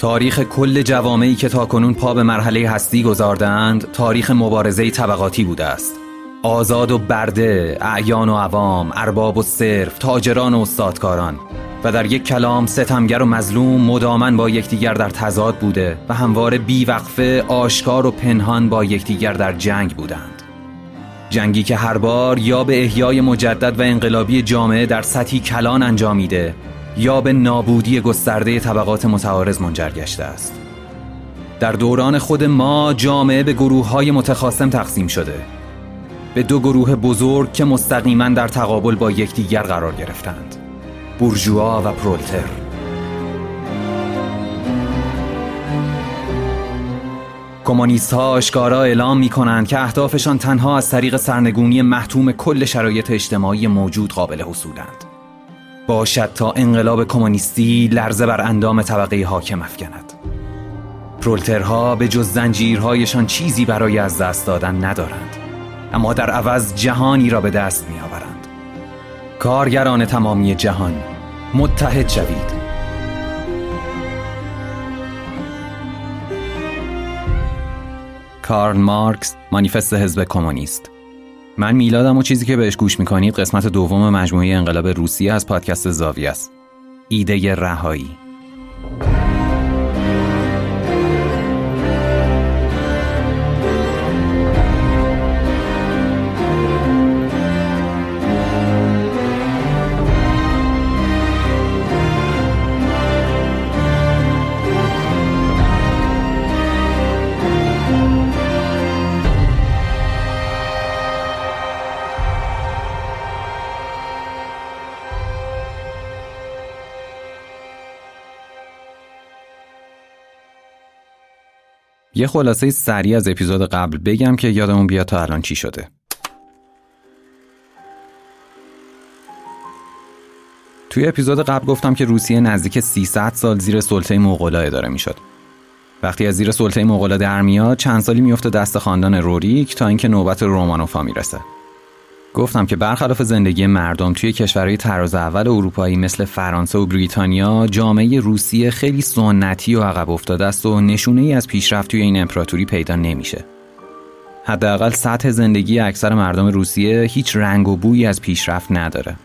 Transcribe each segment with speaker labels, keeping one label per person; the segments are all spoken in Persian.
Speaker 1: تاریخ کل جوامعی که تاکنون پا به مرحله هستی گذاردند تاریخ مبارزه طبقاتی بوده است. آزاد و برده، اعیان و عوام، ارباب و صرف، تاجران و استادکاران. و در یک کلام ستمگر و مظلوم مدامن با یکدیگر در تضاد بوده و همواره بیوقفه آشکار و پنهان با یکدیگر در جنگ بودند. جنگی که هر بار یا به احیای مجدد و انقلابی جامعه در سطحی کلان انجامیده یا به نابودی گسترده طبقات متعارض منجر گشته است. در دوران خود ما جامعه به گروه های متخاصم تقسیم شده. به دو گروه بزرگ که مستقیما در تقابل با یکدیگر قرار گرفتند. بورژوا و پرولتر. کمونیست ها اشکارا اعلام می کنند که اهدافشان تنها از طریق سرنگونی محتوم کل شرایط اجتماعی موجود قابل حصولند. باشد تا انقلاب کمونیستی لرزه بر اندام طبقه حاکم افکند. پرولترها به جز زنجیرهایشان چیزی برای از دست دادن ندارند. اما در عوض جهانی را به دست می آورند کارگران تمامی جهان متحد شوید. کارل مارکس مانیفست حزب کمونیست. من میلادم و چیزی که بهش گوش می‌کنید قسمت دوم مجموعه انقلاب روسیه از پادکست زاویه است. ایده رهایی. یه خلاصه سریع از اپیزود قبل بگم که یادمون بیاد تا الان چی شده. توی اپیزود قبل گفتم که روسیه نزدیک 300 سال زیر سلطه مغولا اداره می‌شد. وقتی از زیر سلطه مغولا در میاد چند سالی میفته دست خاندان روریک تا اینکه نوبت رومانوفا می‌رسه. گفتم که برخلاف زندگی مردم توی کشورهای تراز اول اروپایی مثل فرانسه و بریتانیا جامعه روسیه خیلی سنتی و عقب افتاده است و نشونه ای از پیشرفت توی این امپراتوری پیدا نمیشه. حداقل سطح زندگی اکثر مردم روسیه هیچ رنگ و بویی از پیشرفت نداره.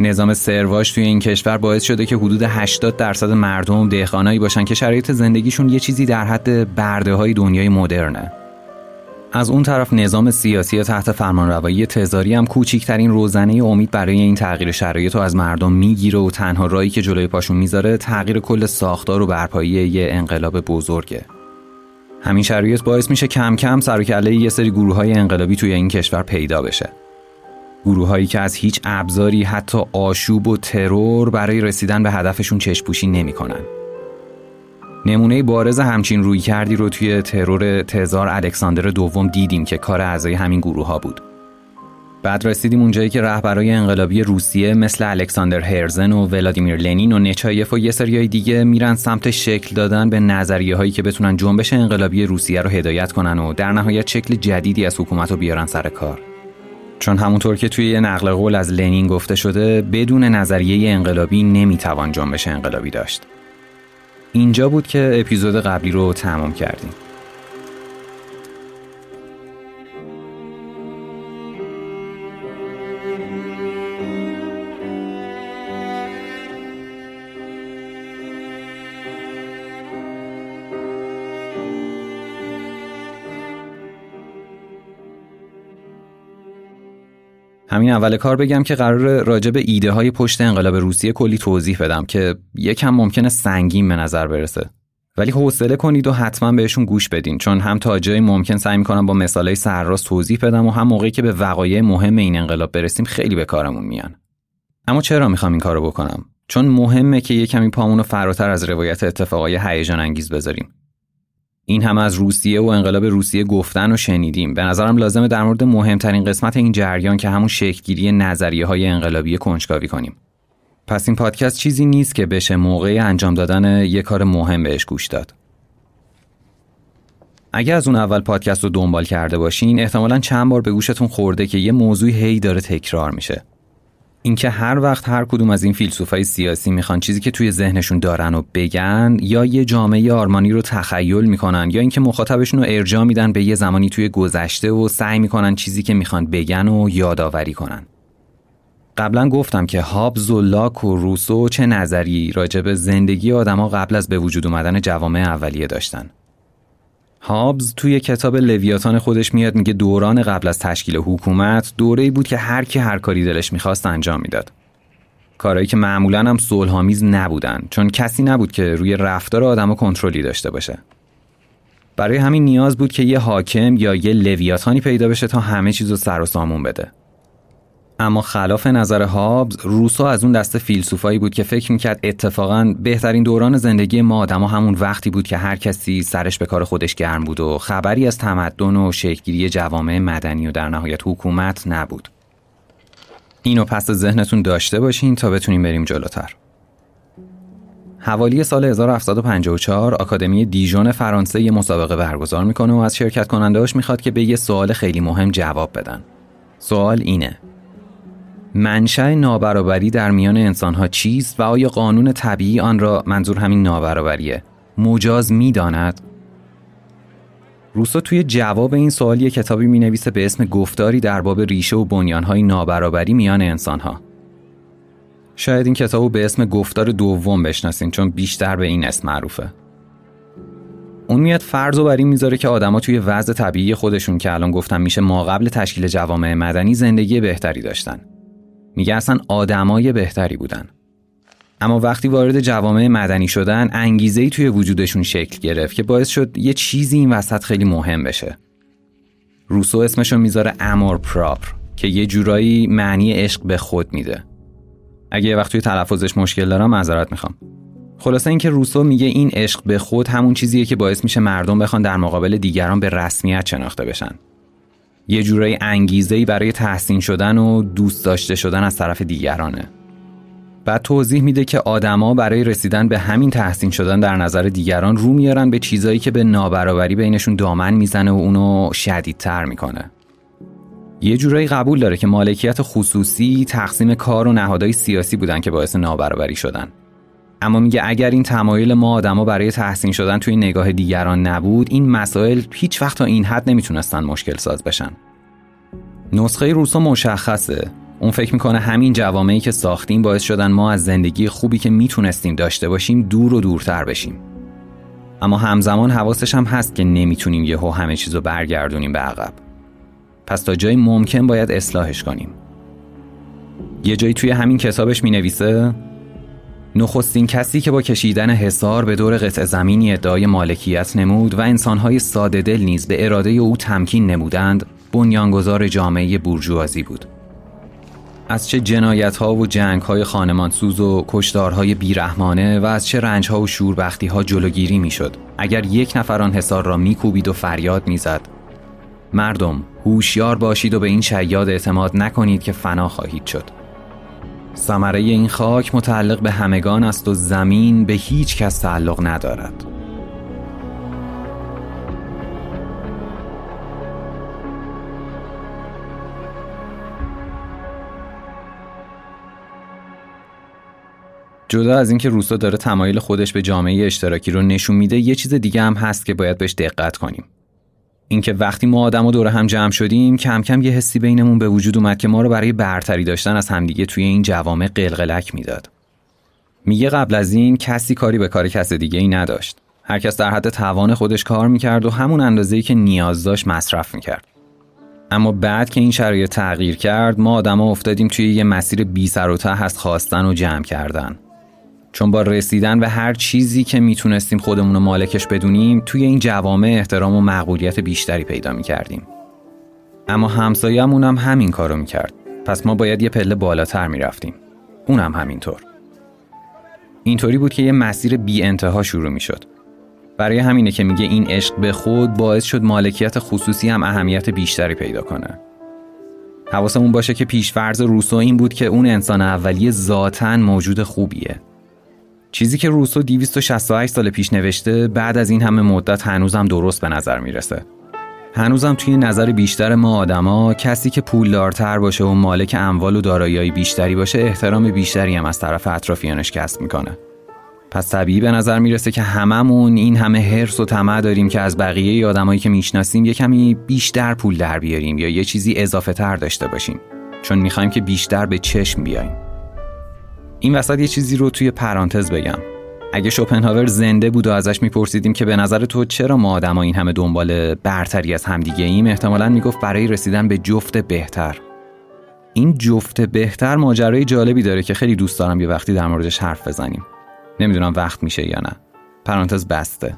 Speaker 1: نظام سرواش توی این کشور باعث شده که حدود 80 درصد مردم دهقانایی باشن که شرایط زندگیشون یه چیزی در حد برده های دنیای مدرنه. از اون طرف نظام سیاسی تحت فرمانروایی تزاری هم کوچکترین روزنه امید برای این تغییر شرایط رو از مردم می‌گیره و تنها رایی که جلوی پاشون می‌ذاره تغییر کل ساختار و برپایی یه انقلاب بزرگه همین شرایط باعث میشه کم کم سر و یه سری گروه های انقلابی توی این کشور پیدا بشه گروههایی که از هیچ ابزاری حتی آشوب و ترور برای رسیدن به هدفشون چشپوشی نمی‌کنن. نمونه بارز همچین روی کردی رو توی ترور تزار الکساندر دوم دیدیم که کار اعضای همین گروه ها بود. بعد رسیدیم اونجایی که رهبرای انقلابی روسیه مثل الکساندر هرزن و ولادیمیر لنین و نچایف و یه سریای دیگه میرن سمت شکل دادن به نظریه هایی که بتونن جنبش انقلابی روسیه رو هدایت کنن و در نهایت شکل جدیدی از حکومت رو بیارن سر کار. چون همونطور که توی یه نقل قول از لنین گفته شده بدون نظریه انقلابی نمی‌توان جنبش انقلابی داشت. اینجا بود که اپیزود قبلی رو تمام کردیم. همین اول کار بگم که قرار راجع به ایده های پشت انقلاب روسیه کلی توضیح بدم که یکم ممکنه سنگین به نظر برسه. ولی حوصله کنید و حتما بهشون گوش بدین چون هم تا جایی ممکن سعی می‌کنم با مثالای سرراست توضیح بدم و هم موقعی که به وقایع مهم این انقلاب برسیم خیلی به کارمون میان. اما چرا می‌خوام این کارو بکنم؟ چون مهمه که یه کمی پامون فراتر از روایت اتفاقای هیجان انگیز بذاریم. این هم از روسیه و انقلاب روسیه گفتن و شنیدیم. به نظرم لازمه در مورد مهمترین قسمت این جریان که همون شکلگیری نظریه های انقلابی کنجکاوی کنیم. پس این پادکست چیزی نیست که بشه موقع انجام دادن یه کار مهم بهش گوش داد. اگر از اون اول پادکست رو دنبال کرده باشین احتمالا چند بار به گوشتون خورده که یه موضوعی هی داره تکرار میشه. اینکه هر وقت هر کدوم از این فیلسوفای سیاسی می‌خوان چیزی که توی ذهنشون دارن و بگن یا یه جامعه آرمانی رو تخیل می‌کنن یا اینکه مخاطبشون رو ارجاع میدن به یه زمانی توی گذشته و سعی می‌کنن چیزی که می‌خوان بگن و یادآوری کنن. قبلا گفتم که هابز و لاک و روسو چه نظری راجع زندگی آدما قبل از به وجود اومدن جوامع اولیه داشتن. هابز توی کتاب لویاتان خودش میاد میگه دوران قبل از تشکیل حکومت دوره‌ای بود که هر کی هر کاری دلش می‌خواست انجام می‌داد. کارهایی که معمولا هم صلحآمیز نبودن چون کسی نبود که روی رفتار آدم کنترلی داشته باشه. برای همین نیاز بود که یه حاکم یا یه لویاتانی پیدا بشه تا همه چیز رو سر و سامون بده. اما خلاف نظر هابز روسو از اون دسته فیلسوفایی بود که فکر می‌کرد اتفاقا بهترین دوران زندگی ما آدما همون وقتی بود که هر کسی سرش به کار خودش گرم بود و خبری از تمدن و شکلگیری جوامع مدنی و در نهایت حکومت نبود اینو پس ذهنتون داشته باشین تا بتونیم بریم جلوتر حوالی سال 1754 آکادمی دیژون فرانسه یه مسابقه برگزار می‌کنه و از شرکت کنندهاش می‌خواد که به یه سوال خیلی مهم جواب بدن. سوال اینه منشأ نابرابری در میان انسانها چیست و آیا قانون طبیعی آن را منظور همین نابرابریه؟ مجاز می‌داند؟ روسو توی جواب این سوال یک کتابی می نویسه به اسم گفتاری در باب ریشه و بنیانهای نابرابری میان انسانها. شاید این کتابو به اسم گفتار دوم بشناسین چون بیشتر به این اسم معروفه. اون میاد فرض و بر این می‌ذاره که آدما توی وضع طبیعی خودشون که الان گفتم میشه ما قبل تشکیل جوامع مدنی زندگی بهتری داشتن. میگه اصلا آدمای بهتری بودن. اما وقتی وارد جوامع مدنی شدن انگیزه ای توی وجودشون شکل گرفت که باعث شد یه چیزی این وسط خیلی مهم بشه. روسو اسمشو می‌ذاره امور پراپر که یه جورایی معنی عشق به خود میده. اگه یه وقت توی تلفظش مشکل دارم معذرت می‌خوام. خلاصه اینکه روسو میگه این عشق به خود همون چیزیه که باعث میشه مردم بخوان در مقابل دیگران به رسمیت شناخته بشن. یه جورایی انگیزه برای تحسین شدن و دوست داشته شدن از طرف دیگرانه. بعد توضیح میده که آدما برای رسیدن به همین تحسین شدن در نظر دیگران رو میارن به چیزایی که به نابرابری بینشون دامن می‌زنه و اونو شدیدتر می‌کنه. یه جورایی قبول داره که مالکیت خصوصی تقسیم کار و نهادهای سیاسی بودن که باعث نابرابری شدن. اما میگه اگر این تمایل ما آدما برای تحسین شدن توی نگاه دیگران نبود این مسائل هیچ وقت تا این حد نمی‌تونستن مشکل ساز بشن. نسخه روسو مشخصه. اون فکر می‌کنه همین جوامعی که ساختیم باعث شدن ما از زندگی خوبی که می‌تونستیم داشته باشیم دور و دورتر بشیم. اما همزمان حواسش هم هست که نمی‌تونیم یهو همه چیزو برگردونیم به عقب. پس تا جایی ممکن باید اصلاحش کنیم. یه جایی توی همین کتابش می نویسه نخستین کسی که با کشیدن حصار به دور قطع زمینی ادعای مالکیت نمود و انسانهای ساده دل نیز به اراده او تمکین نمودند بنیانگذار جامعه بورژوازی بود. از چه جنایت ها و جنگ های خانمانسوز و کشدارهای بیرحمانه و از چه رنج ها و شوربختی ها جلوگیری می‌شد. اگر یک نفر آن حصار را میکوبید و فریاد می‌زد. مردم هوشیار باشید و به این شیاد اعتماد نکنید که فنا خواهید شد. ثمره این خاک متعلق به همگان است و زمین به هیچ کس تعلق ندارد. جدا از اینکه روسا داره تمایل خودش به جامعه اشتراکی رو نشون میده یه چیز دیگه هم هست که باید بهش دقت کنیم. اینکه وقتی ما آدم و دور هم جمع شدیم کم کم یه حسی بینمون به وجود اومد که ما رو برای برتری داشتن از همدیگه توی این جوامع قلقلک می‌داد. میگه قبل از این کسی کاری به کار کس دیگه ای نداشت. هر کس در حد توان خودش کار می‌کرد و همون اندازه‌ای که نیاز داشت مصرف می‌کرد. اما بعد که این شرایط تغییر کرد ما آدما افتادیم توی یه مسیر بی سر و ته از خواستن و جمع کردن. چون با رسیدن به هر چیزی که می‌تونستیم خودمون رو مالکش بدونیم توی این جوامع احترام و مقبولیت بیشتری پیدا می‌کردیم. اما همسایه‌مون هم همین کارو می‌کرد. پس ما باید یه پله بالاتر می‌رفتیم. اونم همینطور. اینطوری بود که یه مسیر بی انتها شروع می‌شد. برای همینه که میگه این عشق به خود باعث شد مالکیت خصوصی هم اهمیت بیشتری پیدا کنه. حواسمون باشه که پیشفرض روسو این بود که اون انسان اولیه ذاتا موجود خوبیه. چیزی که روسو 268 سال پیش نوشته بعد از این همه مدت هنوزم درست به نظر می‌رسه. هنوزم توی نظر بیشتر ما آدما کسی که پولدارتر باشه و مالک اموال و دارایی بیشتری باشه احترام بیشتری هم از طرف اطرافیانش کسب می‌کنه. پس طبیعی به نظر می‌رسه که هممون این همه حرس و طمع داریم که از بقیه آدمایی که می‌شناسیم یه کمی بیشتر پول در بیاریم یا یه چیزی اضافه تر داشته باشیم. چون می‌خوایم که بیشتر به چشم بیایم. این وسط یه چیزی رو توی پرانتز بگم. اگه شوپنهاور زنده بود و ازش میپرسیدیم که به نظر تو چرا ما آدما این همه دنبال برتری از همدیگه ایم احتمالا می‌گفت برای رسیدن به جفت بهتر. این جفت بهتر ماجرای جالبی داره که خیلی دوست دارم یه وقتی در موردش حرف بزنیم. نمی‌دونم وقت میشه یا نه. پرانتز بسته.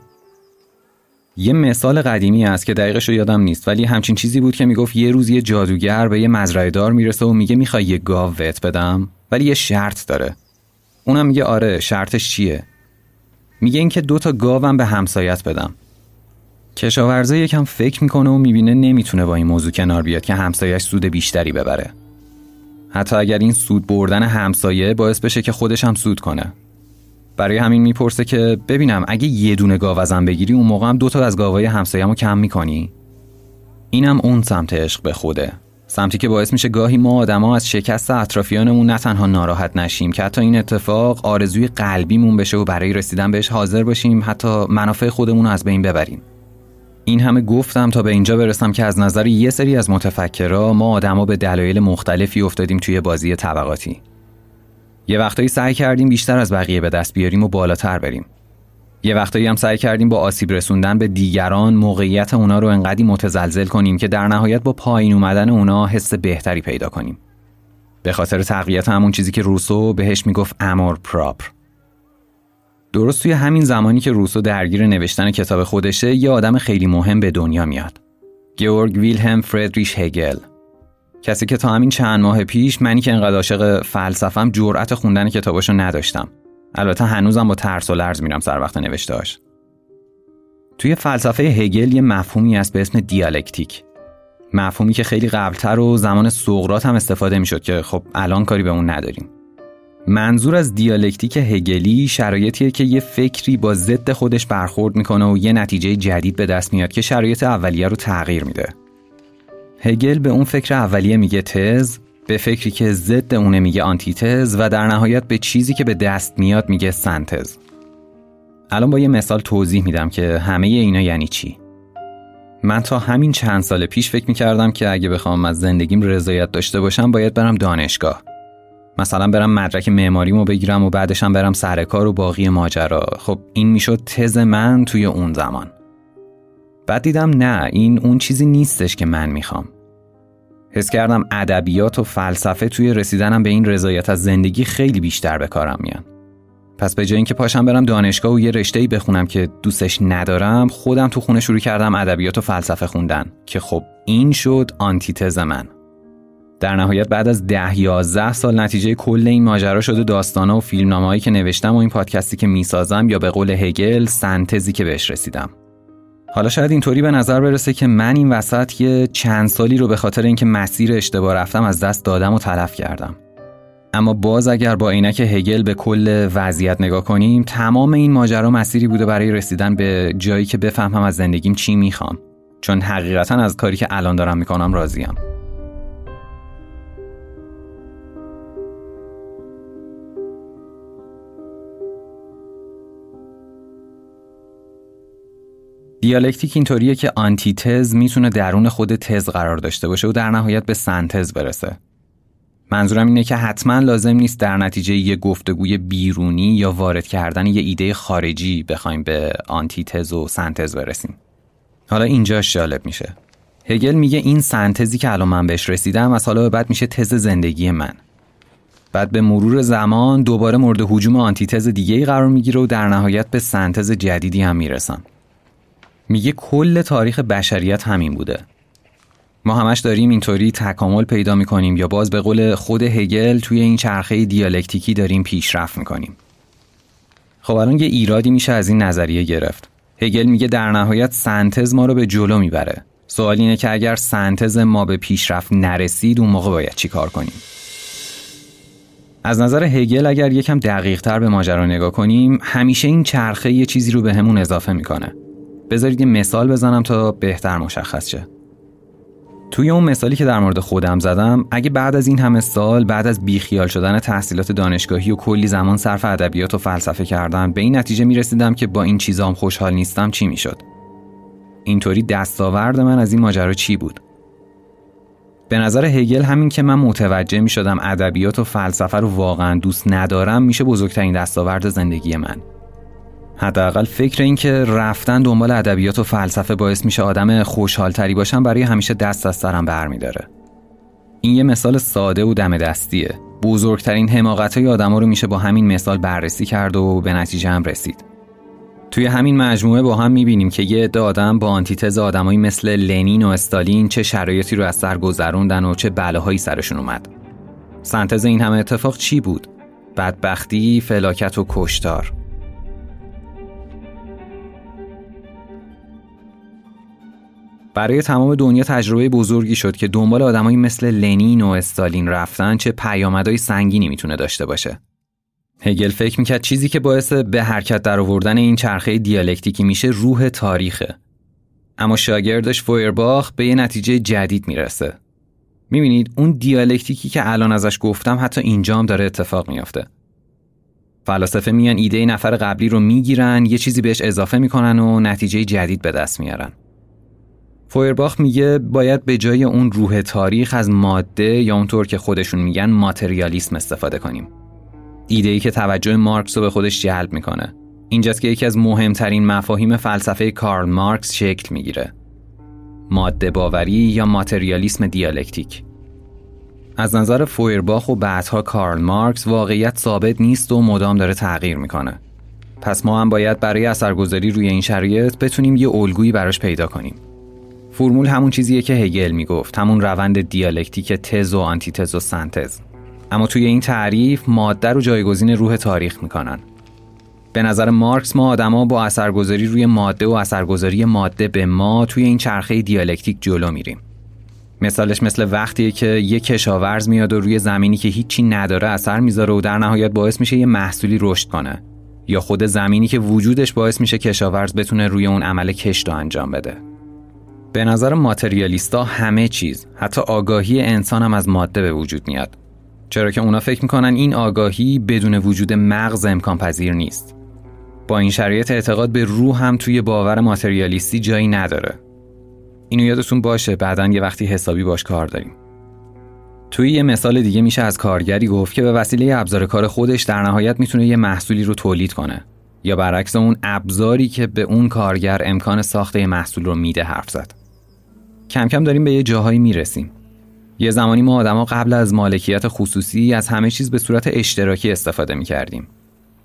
Speaker 1: یه مثال قدیمی است که دقیقش رو یادم نیست ولی همچین چیزی بود که می‌گفت یه روز یه جادوگر به یه مزرعه دار می‌رسه و میگه می‌خوای یه گاو بدم؟ ولی یه شرط داره. اونم میگه آره شرطش چیه؟ میگه اینکه دو تا گاوم به همسایت بدم. کشاورزه یکم فکر می‌کنه و می‌بینه نمی‌تونه با این موضوع کنار بیاد که همسایش سود بیشتری ببره. حتی اگر این سود بردن همسایه باعث بشه که خودش هم سود کنه. برای همین می‌پرسه که ببینم اگه یه دونه گاو ازم بگیری اون موقع هم دوتا از گاوای همسایه‌مو کم می‌کنی؟ اینم اون سمت عشق به خوده. سمتی که باعث میشه گاهی ما آدما از شکست اطرافیانمون نه تنها ناراحت نشیم که حتی این اتفاق آرزوی قلبیمون بشه و برای رسیدن بهش حاضر باشیم حتی منافع خودمون رو از بین ببریم. این همه گفتم تا به اینجا برسم که از نظر یه سری از متفکرها ما آدما به دلایل مختلفی افتادیم توی بازی طبقاتی. یه وقتایی سعی کردیم بیشتر از بقیه به دست بیاریم و بالاتر بریم. یه وقتایی هم سعی کردیم با آسیب رسوندن به دیگران موقعیت اونا رو انقدی متزلزل کنیم که در نهایت با پایین اومدن اونا حس بهتری پیدا کنیم. به خاطر تقویت همون چیزی که روسو بهش می‌گفت امور پراپر. درست توی همین زمانی که روسو درگیر نوشتن کتاب خودشه یه آدم خیلی مهم به دنیا میاد. گیورگ ویلهم فردریش هگل کسی که تا همین چند ماه پیش منی که انقدر عاشق فلسفم جرأت خوندن کتاباشو نداشتم البته هنوزم با ترس و لرز میرم سر وقت نوشتهاش توی فلسفه هگل یه مفهومی هست به اسم دیالکتیک. مفهومی که خیلی قبلتر و زمان سقراط هم استفاده می‌شد که خب الان کاری به اون نداریم. منظور از دیالکتیک هگلی شرایطیه که یه فکری با ضد خودش برخورد می‌کنه و یه نتیجه جدید به دست میاد که شرایط اولیه رو تغییر میده. هگل به اون فکر اولیه میگه تز به فکری که ضد اونه میگه آنتیتز و در نهایت به چیزی که به دست میاد میگه سنتز الان با یه مثال توضیح میدم که همه اینا یعنی چی. من تا همین چند سال پیش فکر می‌کردم که اگه بخوام از زندگیم رضایت داشته باشم باید برم دانشگاه. مثلا برم مدرک معماریمو بگیرم و بعدشم برم سر کار و باقی ماجرا. خب این می‌شد تز من توی اون زمان. بعد دیدم نه این اون چیزی نیستش که من می‌خوام. حس کردم ادبیات و فلسفه توی رسیدنم به این رضایت از زندگی خیلی بیشتر به کارم میان. پس به جای اینکه پاشم برم دانشگاه و یه رشته‌ای بخونم که دوستش ندارم، خودم تو خونه شروع کردم ادبیات و فلسفه خوندن که خب این شد آنتیتز من. در نهایت بعد از ده یازده سال نتیجه کل این ماجرا شده داستانا و فیلمنامه‌ای که نوشتم و این پادکستی که می‌سازم یا به قول هگل سنتزی که بهش رسیدم. حالا شاید اینطوری به نظر برسه که من این وسط یه چند سالی رو به خاطر اینکه مسیر اشتباه رفتم از دست دادم و تلف کردم. اما باز اگر با عینک هگل به کل وضعیت نگاه کنیم تمام این ماجرا مسیری بوده برای رسیدن به جایی که بفهمم از زندگیم چی می‌خوام چون حقیقتا از کاری که الان دارم می‌کنم راضیم. دیالکتیک اینطوریه که آنتیتز می‌تونه درون خود تز قرار داشته باشه و در نهایت به سنتز برسه. منظورم اینه که حتما لازم نیست در نتیجه یه گفتگوی بیرونی یا وارد کردن یه ایده خارجی بخوایم به آنتیتز و سنتز برسیم. حالا اینجاش جالب میشه. هگل میگه این سنتزی که الان من بهش رسیدم از حالا به بعد میشه تز زندگی من. بعد به مرور زمان دوباره مورد حجوم آنتیتز دیگه ای قرار می‌گیره و در نهایت به سنتز جدیدی هم می‌رسم. میگه کل تاریخ بشریت همین بوده. ما همش داریم اینطوری تکامل پیدا می‌کنیم یا باز به قول خود هگل توی این چرخه دیالکتیکی داریم پیشرفت می‌کنیم. خب الان یه ایرادی میشه از این نظریه گرفت. هگل میگه در نهایت سنتز ما رو به جلو می‌بره. سوال اینه که اگر سنتز ما به پیشرفت نرسید اون موقع باید چی کار کنیم؟ از نظر هگل اگر یکم دقیق تر به ماجرا نگاه کنیم همیشه این چرخه یه چیزی رو به همون اضافه می‌کنه. بذارید یه مثال بزنم تا بهتر مشخص شه. توی اون مثالی که در مورد خودم زدم اگه بعد از این همه سال بعد از بیخیال شدن تحصیلات دانشگاهی و کلی زمان صرف ادبیات و فلسفه کردن به این نتیجه می‌رسیدم که با این چیزام خوشحال نیستم چی می‌شد؟ اینطوری دستاورد من از این ماجرا چی بود؟ به نظر هگل همین که من متوجه می شدم ادبیات و فلسفه رو واقعا دوست ندارم میشه بزرگترین دستاورد زندگی من. حداقل فکر این که رفتن دنبال ادبیات و فلسفه باعث میشه آدم خوشحالتری باشم برای همیشه دست از سرم برمیداره. این یه مثال ساده و دم دستیه. بزرگترین حماقت های آدم رو میشه با همین مثال بررسی کرد و به نتیجه هم رسید. توی همین مجموعه با هم می‌بینیم که یه عده آدم با آنتیتز آدمایی مثل لنین و استالین چه شرایطی رو از سر گذروندن و چه بلاهایی سرشون اومد. سنتز این همه اتفاق چی بود؟ بدبختی فلاکت و کشتار. برای تمام دنیا تجربه بزرگی شد که دنبال آدمایی مثل لنین و استالین رفتن چه پیامدهای سنگینی می‌تونه داشته باشه. هگل فکر می‌کرد چیزی که باعث به حرکت در آوردن این چرخه دیالکتیکی میشه روح تاریخه. اما شاگردش فویرباخ به یه نتیجه جدید می‌رسه. می‌بینید اون دیالکتیکی که الان ازش گفتم حتی اینجا هم داره اتفاق میافته. فلاسفه میان ایده نفر قبلی رو می‌گیرن یه چیزی بهش اضافه می‌کنن و نتیجه جدید به دست میارن. فویرباخ میگه باید به جای اون روح تاریخ از ماده یا اونطور که خودشون میگن ماتریالیسم استفاده کنیم. ایده ای که توجه مارکس رو به خودش جلب می‌کنه. اینجاست که یکی از مهمترین مفاهیم فلسفه کارل مارکس شکل می‌گیره. ماده باوری یا ماتریالیسم دیالکتیک. از نظر فویرباخ و بعدها کارل مارکس واقعیت ثابت نیست و مدام داره تغییر می‌کنه. پس ما هم باید برای اثرگذاری روی این شرایط بتونیم یه الگویی براش پیدا کنیم. فرمول همون چیزیه که هگل می‌گفت همون روند دیالکتیک تز و آنتیتز و سنتز. اما توی این تعریف ماده رو جایگزین روح تاریخ می‌کنن. به نظر مارکس ما آدما با اثرگذاری روی ماده و اثرگذاری ماده به ما توی این چرخه دیالکتیک جلو میریم. مثالش مثل وقتیه که یه کشاورز میاد و روی زمینی که هیچی نداره اثر می‌ذاره و در نهایت باعث میشه یه محصولی رشد کنه. یا خود زمینی که وجودش باعث میشه کشاورز بتونه روی اون عمل کشت رو انجام بده. به نظر ماتریالیستا همه چیز حتی آگاهی انسان هم از ماده به وجود میاد. چرا که اونا فکر می‌کنن این آگاهی بدون وجود مغز امکان پذیر نیست. با این شرایط اعتقاد به روح هم توی باور ماتریالیستی جایی نداره. اینو یادتون باشه بعدا یه وقتی حسابی باش کار داریم. توی یه مثال دیگه میشه از کارگری گفت که به وسیله ابزار کار خودش در نهایت می‌تونه یه محصولی رو تولید کنه. یا برعکس اون ابزاری که به اون کارگر امکان ساخت یه محصول رو میده حرف زد. کم کم داریم به یه جاهایی می‌رسیم. یه زمانی ما آدما قبل از مالکیت خصوصی از همه چیز به صورت اشتراکی استفاده می‌کردیم.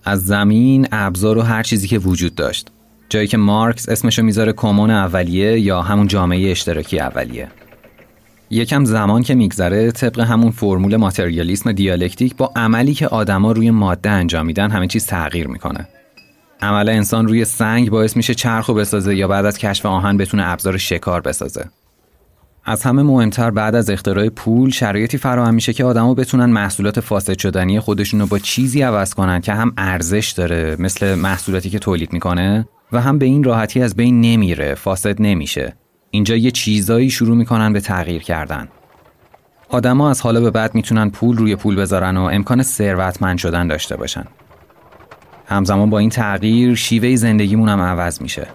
Speaker 1: از زمین ابزار و هر چیزی که وجود داشت. جایی که مارکس اسمشو می‌ذاره کمون اولیه یا همون جامعه اشتراکی اولیه. یکم زمان که میگذره طبق همون فرمول ماتریالیسم دیالکتیک با عملی که آدما روی ماده انجام میدن همه چیز تغییر می‌کنه. عمل انسان روی سنگ باعث میشه چرخو بسازه یا بعد از کشف آهن بتونه ابزار شکار بسازه. از همه مهمتر بعد از اختراع پول شرایطی فراهم میشه که آدما بتونن محصولات فاسد شدنی خودشون رو با چیزی عوض کنن که هم ارزش داره مثل محصولاتی که تولید می‌کنه و هم به این راحتی از بین نمیره فاسد نمیشه. اینجا یه چیزایی شروع می‌کنن به تغییر کردن. آدما از حالا به بعد می‌تونن پول روی پول بذارن و امکان ثروتمند شدن داشته باشن. همزمان با این تغییر شیوه زندگیمون هم عوض میشه.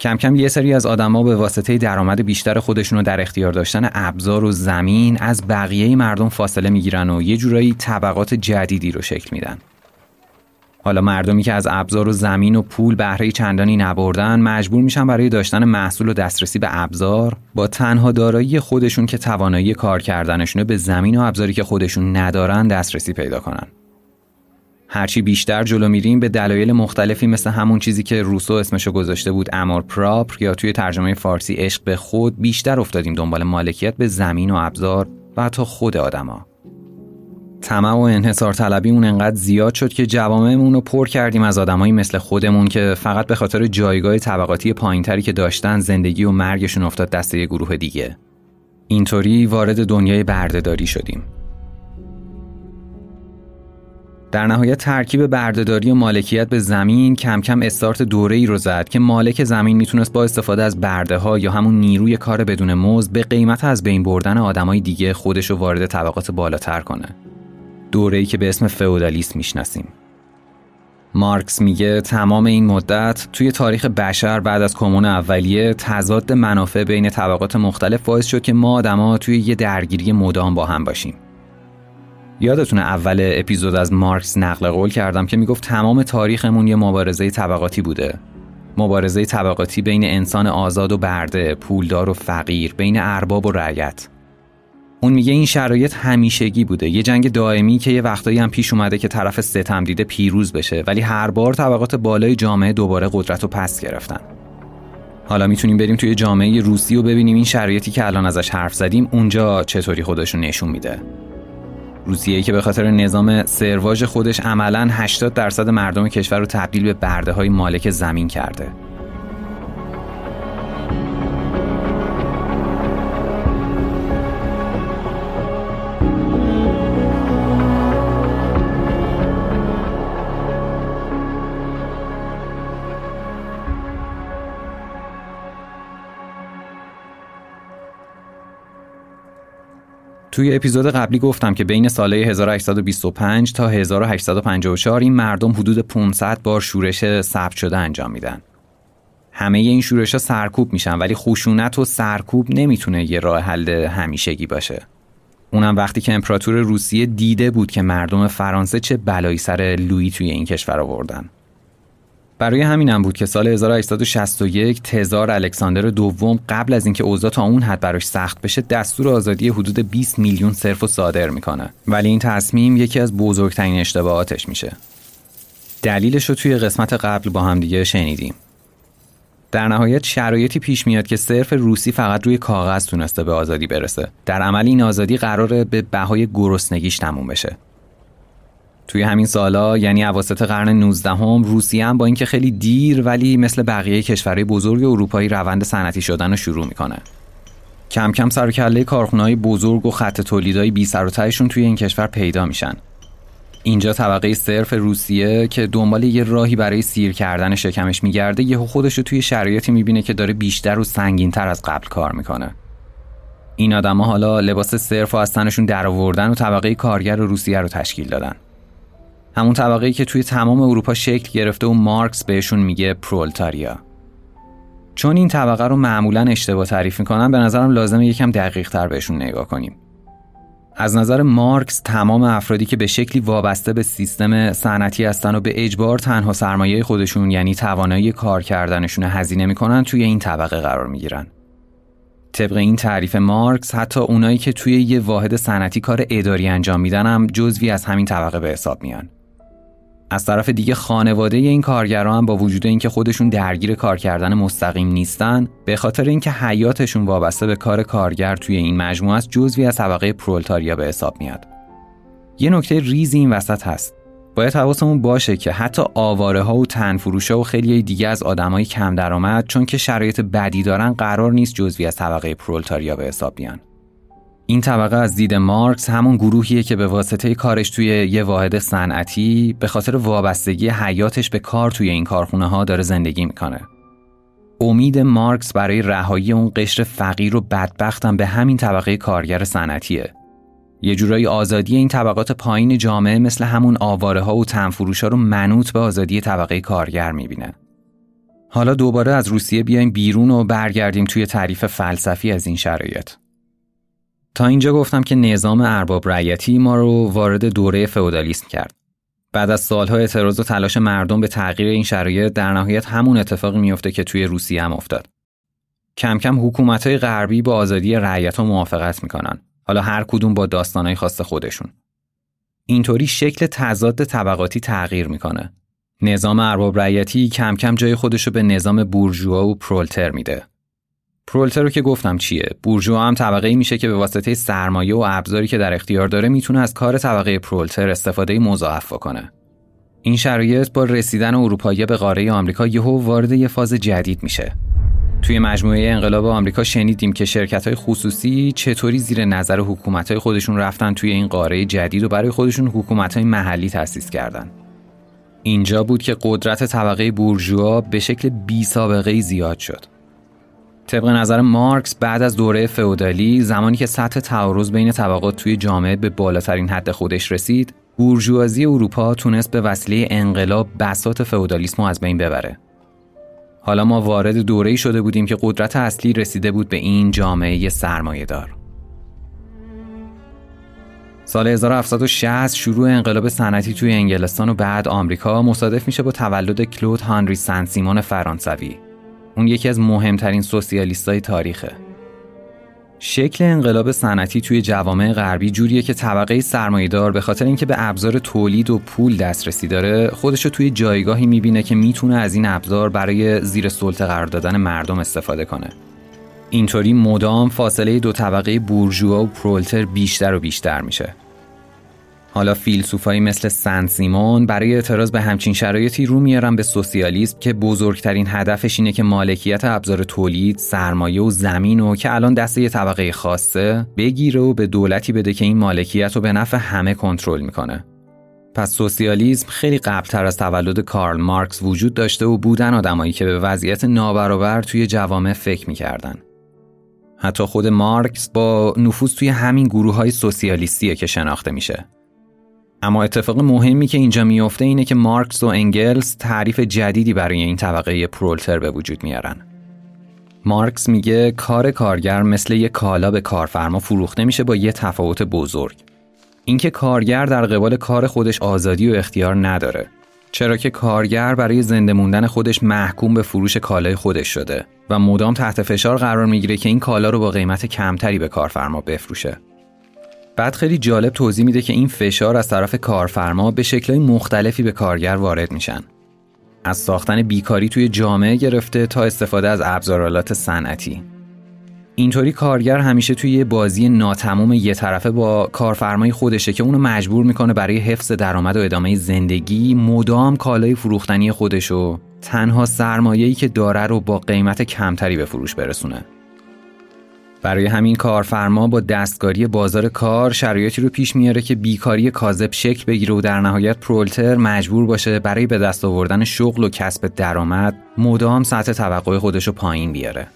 Speaker 1: کم کم یه سری از آدما به واسطه درآمد بیشتر خودشونو در اختیار داشتن ابزار و زمین از بقیه مردم فاصله می‌گیرن و یه جورایی طبقات جدیدی رو شکل میدن. حالا مردمی که از ابزار و زمین و پول بهره چندانی نبردن مجبور میشن برای داشتن محصول و دسترسی به ابزار با تنها دارایی خودشون که توانایی کار کردنشونه به زمین و ابزاری که خودشون ندارن دسترسی پیدا کنن. هرچی بیشتر جلو میریم به دلایل مختلفی مثل همون چیزی که روسو اسمشو گذاشته بود امور پراپر یا توی ترجمه فارسی عشق به خود بیشتر افتادیم دنبال مالکیت به زمین و ابزار و حتی خود آدما. طمع و انحصار طلبی اون انقدر زیاد شد که جوامعمون رو پر کردیم از آدمایی مثل خودمون که فقط به خاطر جایگاه طبقاتی پایینتری که داشتن زندگی و مرگشون افتاد دست یه گروه دیگه. اینطوری وارد دنیای بردهداری شدیم. در نهایت ترکیب بردهداری و مالکیت به زمین کم کم استارت دوره ای رو زد که مالک زمین می‌تونست با استفاده از برده ها یا همون نیروی کار بدون مزد به قیمت از بین بردن آدمای دیگه خودش رو وارد طبقات بالاتر کنه. دوره ای که به اسم فئودالیسم می‌شناسیم. مارکس میگه تمام این مدت توی تاریخ بشر بعد از کمون اولیه تضاد منافع بین طبقات مختلف باعث شد که ما آدما توی یه درگیری مدام با هم باشیم. یادتونه اول اپیزود از مارکس نقل قول کردم که می‌گفت تمام تاریخمون یه مبارزه طبقاتی بوده. مبارزه طبقاتی بین انسان آزاد و برده، پولدار و فقیر، بین ارباب و رعیت. اون میگه این شرایط همیشگی بوده یه جنگ دائمی که یه وقتایی هم پیش اومده که طرف ستم دیده پیروز بشه ولی هر بار طبقات بالای جامعه دوباره قدرت رو پس گرفتن حالا می‌تونیم بریم توی جامعه روسی و ببینیم این شرایطی که الان ازش حرف زدیم اونجا چطوری خودشون نشون میده روسیه که به خاطر نظام سرواژ خودش عملا 80 درصد مردم کشور رو تبدیل به برده های مالک زمین کرده. توی اپیزود قبلی گفتم که بین ساله 1825 تا 1854 این مردم حدود 500 بار شورش ثبت شده انجام میدن. همه این شورش ها سرکوب میشن ولی خشونت و سرکوب نمی‌تونه یه راه حل همیشگی باشه. اونم وقتی که امپراتور روسیه دیده بود که مردم فرانسه چه بلایی سر لویی توی این کشور آوردن. برای همینم بود که سال 1861 تزار الکساندر دوم قبل از اینکه اوضاع تا اون حد براش سخت بشه دستور آزادی حدود 20 میلیون صرف و صادر می‌کنه. ولی این تصمیم یکی از بزرگترین اشتباهاتش میشه. دلیلش رو توی قسمت قبل با هم دیگه شنیدیم. در نهایت شرایطی پیش میاد که صرف روسی فقط روی کاغذ تونسته به آزادی برسه. در عمل این آزادی قراره به بهای گرسنگیش تموم بشه. توی همین سالا یعنی اواسط قرن 19 هم روسیه هم با اینکه خیلی دیر ولی مثل بقیه کشورهای بزرگ اروپایی روند صنعتی شدن رو شروع می‌کنه. کم کم سر کله کارخونه‌های بزرگ و خط تولیدهای بی سر و توی این کشور پیدا میشن. اینجا طبقه صرف روسیه که دنبال یه راهی برای سیر کردن شکمش میگرده یهو خودش رو توی شرایطی می‌بینه که داره بیشتر و سنگینتر از قبل کار می‌کنه. این آدما حالا لباس صرف و از تنشون درآوردن و طبقه کارگر روسیه رو تشکیل دادن. همون طبقه که توی تمام اروپا شکل گرفته و مارکس بهشون میگه پرولتاریا. چون این طبقه رو معمولا اشتباه تعریف می‌کنن به نظرم لازمه یکم دقیق تر بهشون نگاه کنیم. از نظر مارکس تمام افرادی که به شکلی وابسته به سیستم صنعتی هستن و به اجبار تنها سرمایه خودشون یعنی توانایی کار کردنشون هزینه می‌کنن توی این طبقه قرار می‌گیرن. طبق این تعریف مارکس حتی اونایی که توی یه واحد صنعتی کار اداری انجام میدن هم جزوی از همین طبقه به حساب میان. از طرف دیگه خانواده این کارگران هم با وجود اینکه خودشون درگیر کار کردن مستقیم نیستن به خاطر اینکه حیاتشون وابسته به کار کارگر توی این مجموعه است جزوی از طبقه پرولتاریا به حساب میاد. یه نکته ریزی این وسط هست. باید حواسمون باشه که حتی آواره ها و تنفروش و خیلی دیگه از آدمای کم درآمد چون که شرایط بدی دارن قرار نیست جزوی از طبقه پرولتاریا به حساب بیان. این طبقه از دید مارکس همون گروهیه که به واسطه کارش توی یه واحد صنعتی به خاطر وابستگی حیاتش به کار توی این کارخونه ها داره زندگی می‌کنه. امید مارکس برای رهایی اون قشر فقیر و بدبختم به همین طبقه کارگر صنعتیه. یه جورایی آزادی این طبقات پایین جامعه مثل همون آواره ها و تنفروش ها رو منوط به آزادی طبقه کارگر می‌بینه. حالا دوباره از روسیه بیایم بیرون و برگردیم توی تعریف فلسفی از این شرایط. تا اینجا گفتم که نظام ارباب رعیتی ما رو وارد دوره فئودالیسم کرد. بعد از سالها اعتراض و تلاش مردم به تغییر این شرایط در نهایت همون اتفاقی میفته که توی روسیه هم افتاد. کم کم حکومت‌های غربی با آزادی رعیت موافقت می‌کنن. حالا هر کدوم با داستانهای خاص خودشون. اینطوری شکل تضاد طبقاتی تغییر می‌کنه. نظام ارباب رعیتی کم کم جای خودشو به نظام بورژوا و پرولتر میده. پرولتر رو که گفتم چیه بورژوا هم طبقه ای میشه که به واسطه سرمایه و ابزاری که در اختیار داره می‌تونه از کار طبقه پرولتر استفاده مضاعف کنه این شرایط با رسیدن اروپایی به قاره آمریکا یهو وارد یه فاز جدید میشه توی مجموعه انقلاب آمریکا شنیدیم که شرکت های خصوصی چطوری زیر نظر حکومت های خودشون رفتن توی این قاره جدید و برای خودشون حکومت های محلی تأسیس کردن. اینجا بود که قدرت طبقه بورژوا به شکل بی سابقه زیاد شد. طبق نظر مارکس بعد از دوره فئودالی زمانی که سطح تعارض بین طبقات توی جامعه به بالاترین حد خودش رسید بورژوازی اروپا تونست به وسیله انقلاب بساط فئودالیسم از بین ببره حالا ما وارد دوره‌ای شده بودیم که قدرت اصلی رسیده بود به این جامعه دار. سال 1760 شروع انقلاب صنعتی توی انگلستان و بعد آمریکا مصادف میشه با تولد کلود هانری سن سیمون فرانسوی اون یکی از مهمترین سوسیالیستای تاریخه. شکل انقلاب صنعتی توی جوامع غربی جوریه که طبقه سرمایهدار به خاطر اینکه به ابزار تولید و پول دسترسی داره خودشو توی جایگاهی می‌بینه که می‌تونه از این ابزار برای زیر سلطه قرار دادن مردم استفاده کنه. اینطوری مدام فاصله دو طبقه بورژوا و پرولتر بیشتر و بیشتر میشه. حالا فیلسوفایی مثل سن سیمون برای اعتراض به همچین شرایطی رو میارن به سوسیالیسم که بزرگترین هدفش اینه که مالکیت ابزار تولید، سرمایه و زمین و که الان دست یه طبقه خاصه بگیره و به دولتی بده که این مالکیت رو به نفع همه کنترل می‌کنه. پس سوسیالیسم خیلی قبلتر از تولد کارل مارکس وجود داشته و بودن آدمایی که به وضعیت نابرابر توی جوامع فکر می‌کردن. حتی خود مارکس با نفوذ توی همین گروه های سوسیالیستیه که شناخته میشه. اما اتفاق مهمی که اینجا میفته اینه که مارکس و انگلز تعریف جدیدی برای این طبقه پرولتر به وجود میارن. مارکس میگه کار کارگر مثل یک کالا به کارفرما فروخته میشه با یه تفاوت بزرگ. اینکه کارگر در قبال کار خودش آزادی و اختیار نداره. چرا که کارگر برای زنده موندن خودش محکوم به فروش کالای خودش شده و مدام تحت فشار قرار می‌گیره که این کالا رو با قیمت کمتری به کارفرما بفروشه. بعد خیلی جالب توضیح میده که این فشار از طرف کارفرما به شکلهای مختلفی به کارگر وارد میشن. از ساختن بیکاری توی جامعه گرفته تا استفاده از ابزارالات صنعتی. اینطوری کارگر همیشه توی یه بازی ناتمام یه طرفه با کارفرمای خودشه که اونو مجبور می‌کنه برای حفظ درآمد و ادامه زندگی مدام کالای فروختنی خودشو تنها سرمایه‌ای که داره رو با قیمت کمتری به فروش برسونه. برای همین کارفرما با دستکاری بازار کار شرایطی رو پیش میاره که بیکاری کاذب شکل بگیره و در نهایت پرولتر مجبور باشه برای به دست آوردن شغل و کسب درآمد مدام سطح توقع خودش رو پایین بیاره.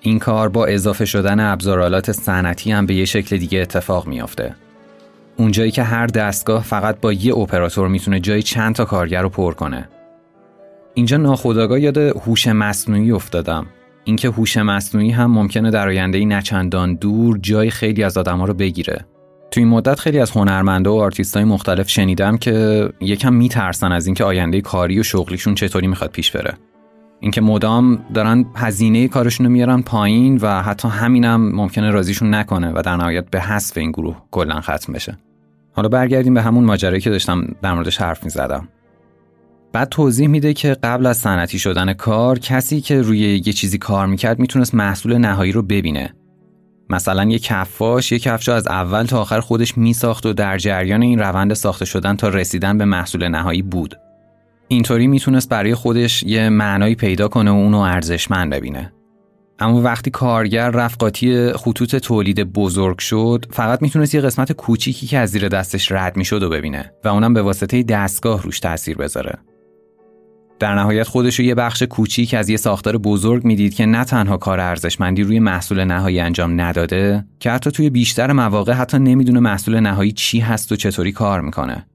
Speaker 1: این کار با اضافه شدن ابزارالات صنعتی هم به یه شکل دیگه اتفاق میافته. اونجایی که هر دستگاه فقط با یه اپراتور می‌تونه جای چند تا کارگر رو پر کنه. اینجا ناخودآگاه یاد هوش مصنوعی افتادم اینکه هوش مصنوعی هم ممکنه در آینده نچندان دور جای خیلی از آدما رو بگیره. تو این مدت خیلی از هنرمندا و های مختلف شنیدم که یکم میترسن از اینکه آینده کاری و شغلیشون چطوری می‌خواد پیش بره. اینکه مدام دارن هزینه کارشون رو میارن پایین و حتی همینم ممکنه راضیشون نکنه و در نهایت به حذف این گروه کلا ختم بشه. حالا برگردیم به همون ماجرایی که داشتم در موردش حرف می‌زدم. بعد توضیح میده که قبل از صنعتی شدن کار کسی که روی یه چیزی کار می‌کرد می‌تونست محصول نهایی رو ببینه. مثلا یه کفاش یه کفش از اول تا آخر خودش میساخت و در جریان این روند ساخته شدن تا رسیدن به محصول نهایی بود. اینطوری می‌تونست برای خودش یه معنایی پیدا کنه و اونو ارزشمند ببینه. اما وقتی کارگر رفقاتی خطوط تولید بزرگ شد فقط می‌تونست یه قسمت کوچیکی که از زیر دستش رد می‌شد و ببینه و اونم به واسطه دستگاه روش تاثیر بذاره. در نهایت خودش رو یه بخش کوچیک از یه ساختار بزرگ می‌دید که نه تنها کار ارزشمندی روی محصول نهایی انجام نداده که حتی توی بیشتر مواقع حتی نمی‌دونه محصول نهایی چی هست و چطوری کار می‌کنه.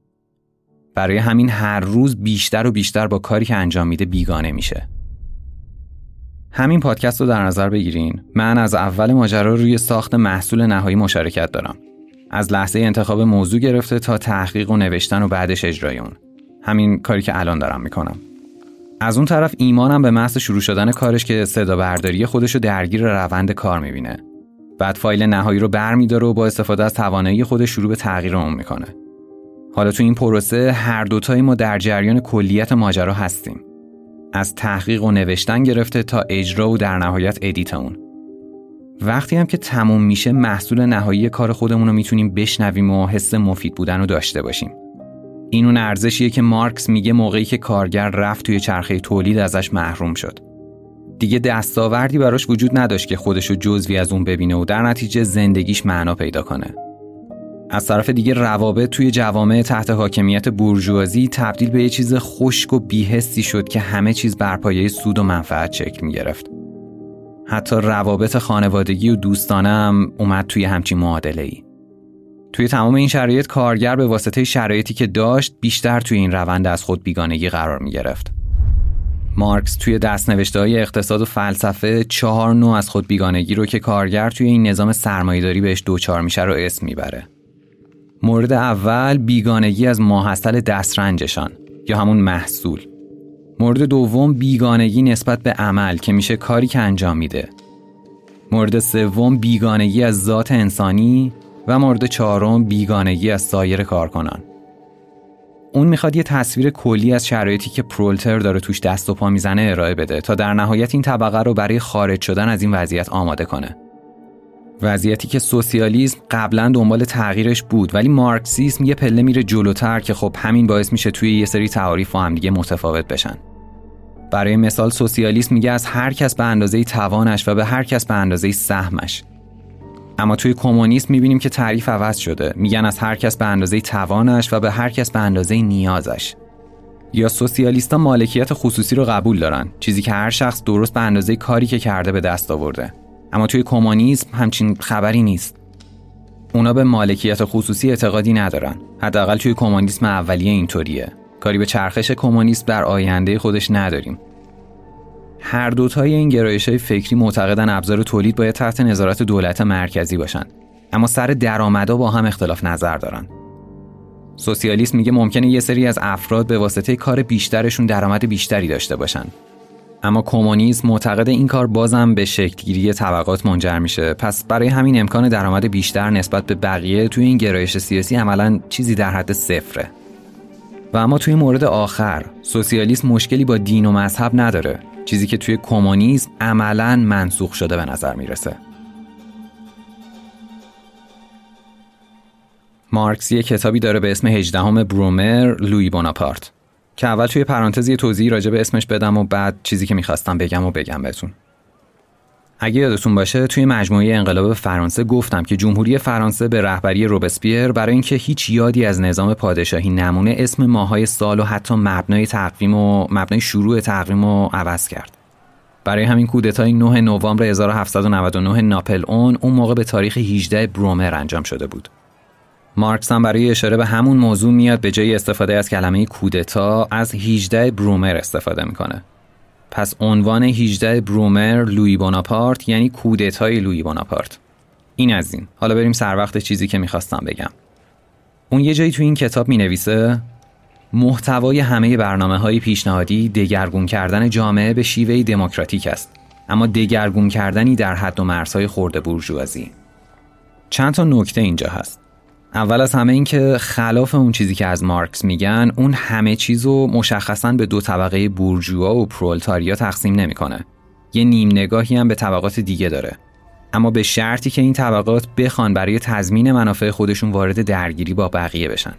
Speaker 1: برای همین هر روز بیشتر و بیشتر با کاری که انجام میده بیگانه میشه. همین پادکست رو در نظر بگیرین. من از اول ماجرا روی ساخت محصول نهایی مشارکت دارم. از لحظه انتخاب موضوع گرفته تا تحقیق و نوشتن و بعدش اجرای اون. همین کاری که الان دارم می‌کنم. از اون طرف ایمانم به محض شروع شدن کارش که صدا برداری خودش رو درگیر روند کار می‌بینه. بعد فایل نهایی رو برمیداره و با استفاده از توانایی خودش شروع به تغییر اون می‌کنه. حالا تو این پروسه هر دوتایی ما در جریان کلیت ماجرا هستیم. از تحقیق و نوشتن گرفته تا اجرا و در نهایت edit اون. وقتی هم که تموم میشه محصول نهایی کار خودمون رو می‌تونیم بشنویم و حس مفید بودن رو داشته باشیم. این اون ارزشیه که مارکس میگه موقعی که کارگر رفت توی چرخه تولید ازش محروم شد. دیگه دستاوردی براش وجود نداشت که خودشو جزوی از اون ببینه و در نتیجه زندگیش معنا پیدا کنه. از طرف دیگه روابط توی جوامع تحت حاکمیت بورژوازی تبدیل به یه چیز خشک و بیهستی شد که همه چیز بر پایه سود و منفعت شکل می گرفت. حتی روابط خانوادگی و دوستانه هم اومد توی همچین معادله ای. توی تمام این شرایط کارگر به واسطه شرایطی که داشت بیشتر توی این روند از خود بیگانگی قرار می گرفت. مارکس توی دستنوشته های اقتصاد و فلسفه چهار نوع از خود بیگانگی رو که کارگر توی این نظام سرمایهداری بهش دوچار میشه رو اسم می‌بره. مورد اول بیگانگی از ماحصل دسترنجشان یا همون محصول. مورد دوم بیگانگی نسبت به عمل که میشه کاری که انجام میده. مورد سوم بیگانگی از ذات انسانی و مورد چهارم بیگانگی از سایر کارکنان. اون می‌خواد یه تصویر کلی از شرایطی که پرولتر داره توش دست و پا می‌زنه ارائه بده تا در نهایت این طبقه رو برای خارج شدن از این وضعیت آماده کنه. وضعیتی که سوسیالیسم قبلا دنبال تغییرش بود ولی مارکسیسم یه پله میره جلوتر که خب همین باعث میشه توی یه سری تعاریف و همدیگه متفاوت بشن. برای مثال سوسیالیسم میگه از هر کس به اندازه توانش و به هر کس به اندازه سهمش اما توی کمونیسم می‌بینیم که تعریف عوض شده. میگن از هر کس به اندازه توانش و به هر کس به اندازه نیازش. یا سوسیالیستا مالکیت خصوصی رو قبول دارن. چیزی که هر شخص درست به اندازه کاری که کرده به دست آورده. اما توی کمونیسم همچین خبری نیست. اونا به مالکیت خصوصی اعتقادی ندارن. حداقل توی کمونیسم اولیه اینطوریه. کاری به چرخش کمونیسم در آینده خودش نداریم. هر دوتای این گرایش های فکری معتقدن ابزار تولید باید تحت نظارت دولت مرکزی باشند اما سر درآمدا با هم اختلاف نظر دارن. سوسیالیسم میگه ممکنه یه سری از افراد به واسطه کار بیشترشون درآمد بیشتری داشته باشن. اما کمونیسم معتقد این کار بازم به شکلگیری طبقات منجر میشه. پس برای همین امکان درآمد بیشتر نسبت به بقیه توی این گرایش سیاسی عملا چیزی در حد صفره. و اما توی مورد آخر سوسیالیسم مشکلی با دین و مذهب نداره. چیزی که توی کمونیسم عملا منسوخ شده به نظر می‌رسه. مارکس یه کتابی داره به اسم هجدهم برومر لوی بوناپارت که اول توی پرانتز یه توضیحی راجع به اسمش بدم و بعد چیزی که می‌خواستم بگم و بگم بهتون. اگه یادتون باشه توی مجموعه انقلاب فرانسه گفتم که جمهوری فرانسه به رهبری روبسپیر برای اینکه هیچ یادی از نظام پادشاهی نمونه اسم ماهای سال و حتی مبنای تقویم و مبنای شروع تقویم رو عوض کرد. برای همین کودتای 9 نوامبر 1799 ناپل اون اون موقع به تاریخ 18 برومر انجام شده بود. مارکس هم برای اشاره به همون موضوع میاد به جای استفاده از کلمه کودتا از 18 برومر استفاده می‌کنه. پس عنوان 18 برومر لوی بوناپارت یعنی کودتای لوی بوناپارت. این از این. حالا بریم سر وقت چیزی که می‌خواستم بگم. اون یه جایی تو این کتاب می نویسه محتوای همه برنامه های پیشنهادی دگرگون کردن جامعه به شیوه دموکراتیک است. اما دگرگون کردنی در حد و مرزهای خورده بورژوازی. چند تا نکته اینجا هست. اول از همه این که خلاف اون چیزی که از مارکس میگن اون همه چیزو مشخصا به دو طبقه بورژوا و پرولتاریا تقسیم نمی‌کنه. یه نیم نگاهی هم به طبقات دیگه داره. اما به شرطی که این طبقات بخوان برای تضمین منافع خودشون وارد درگیری با بقیه بشن.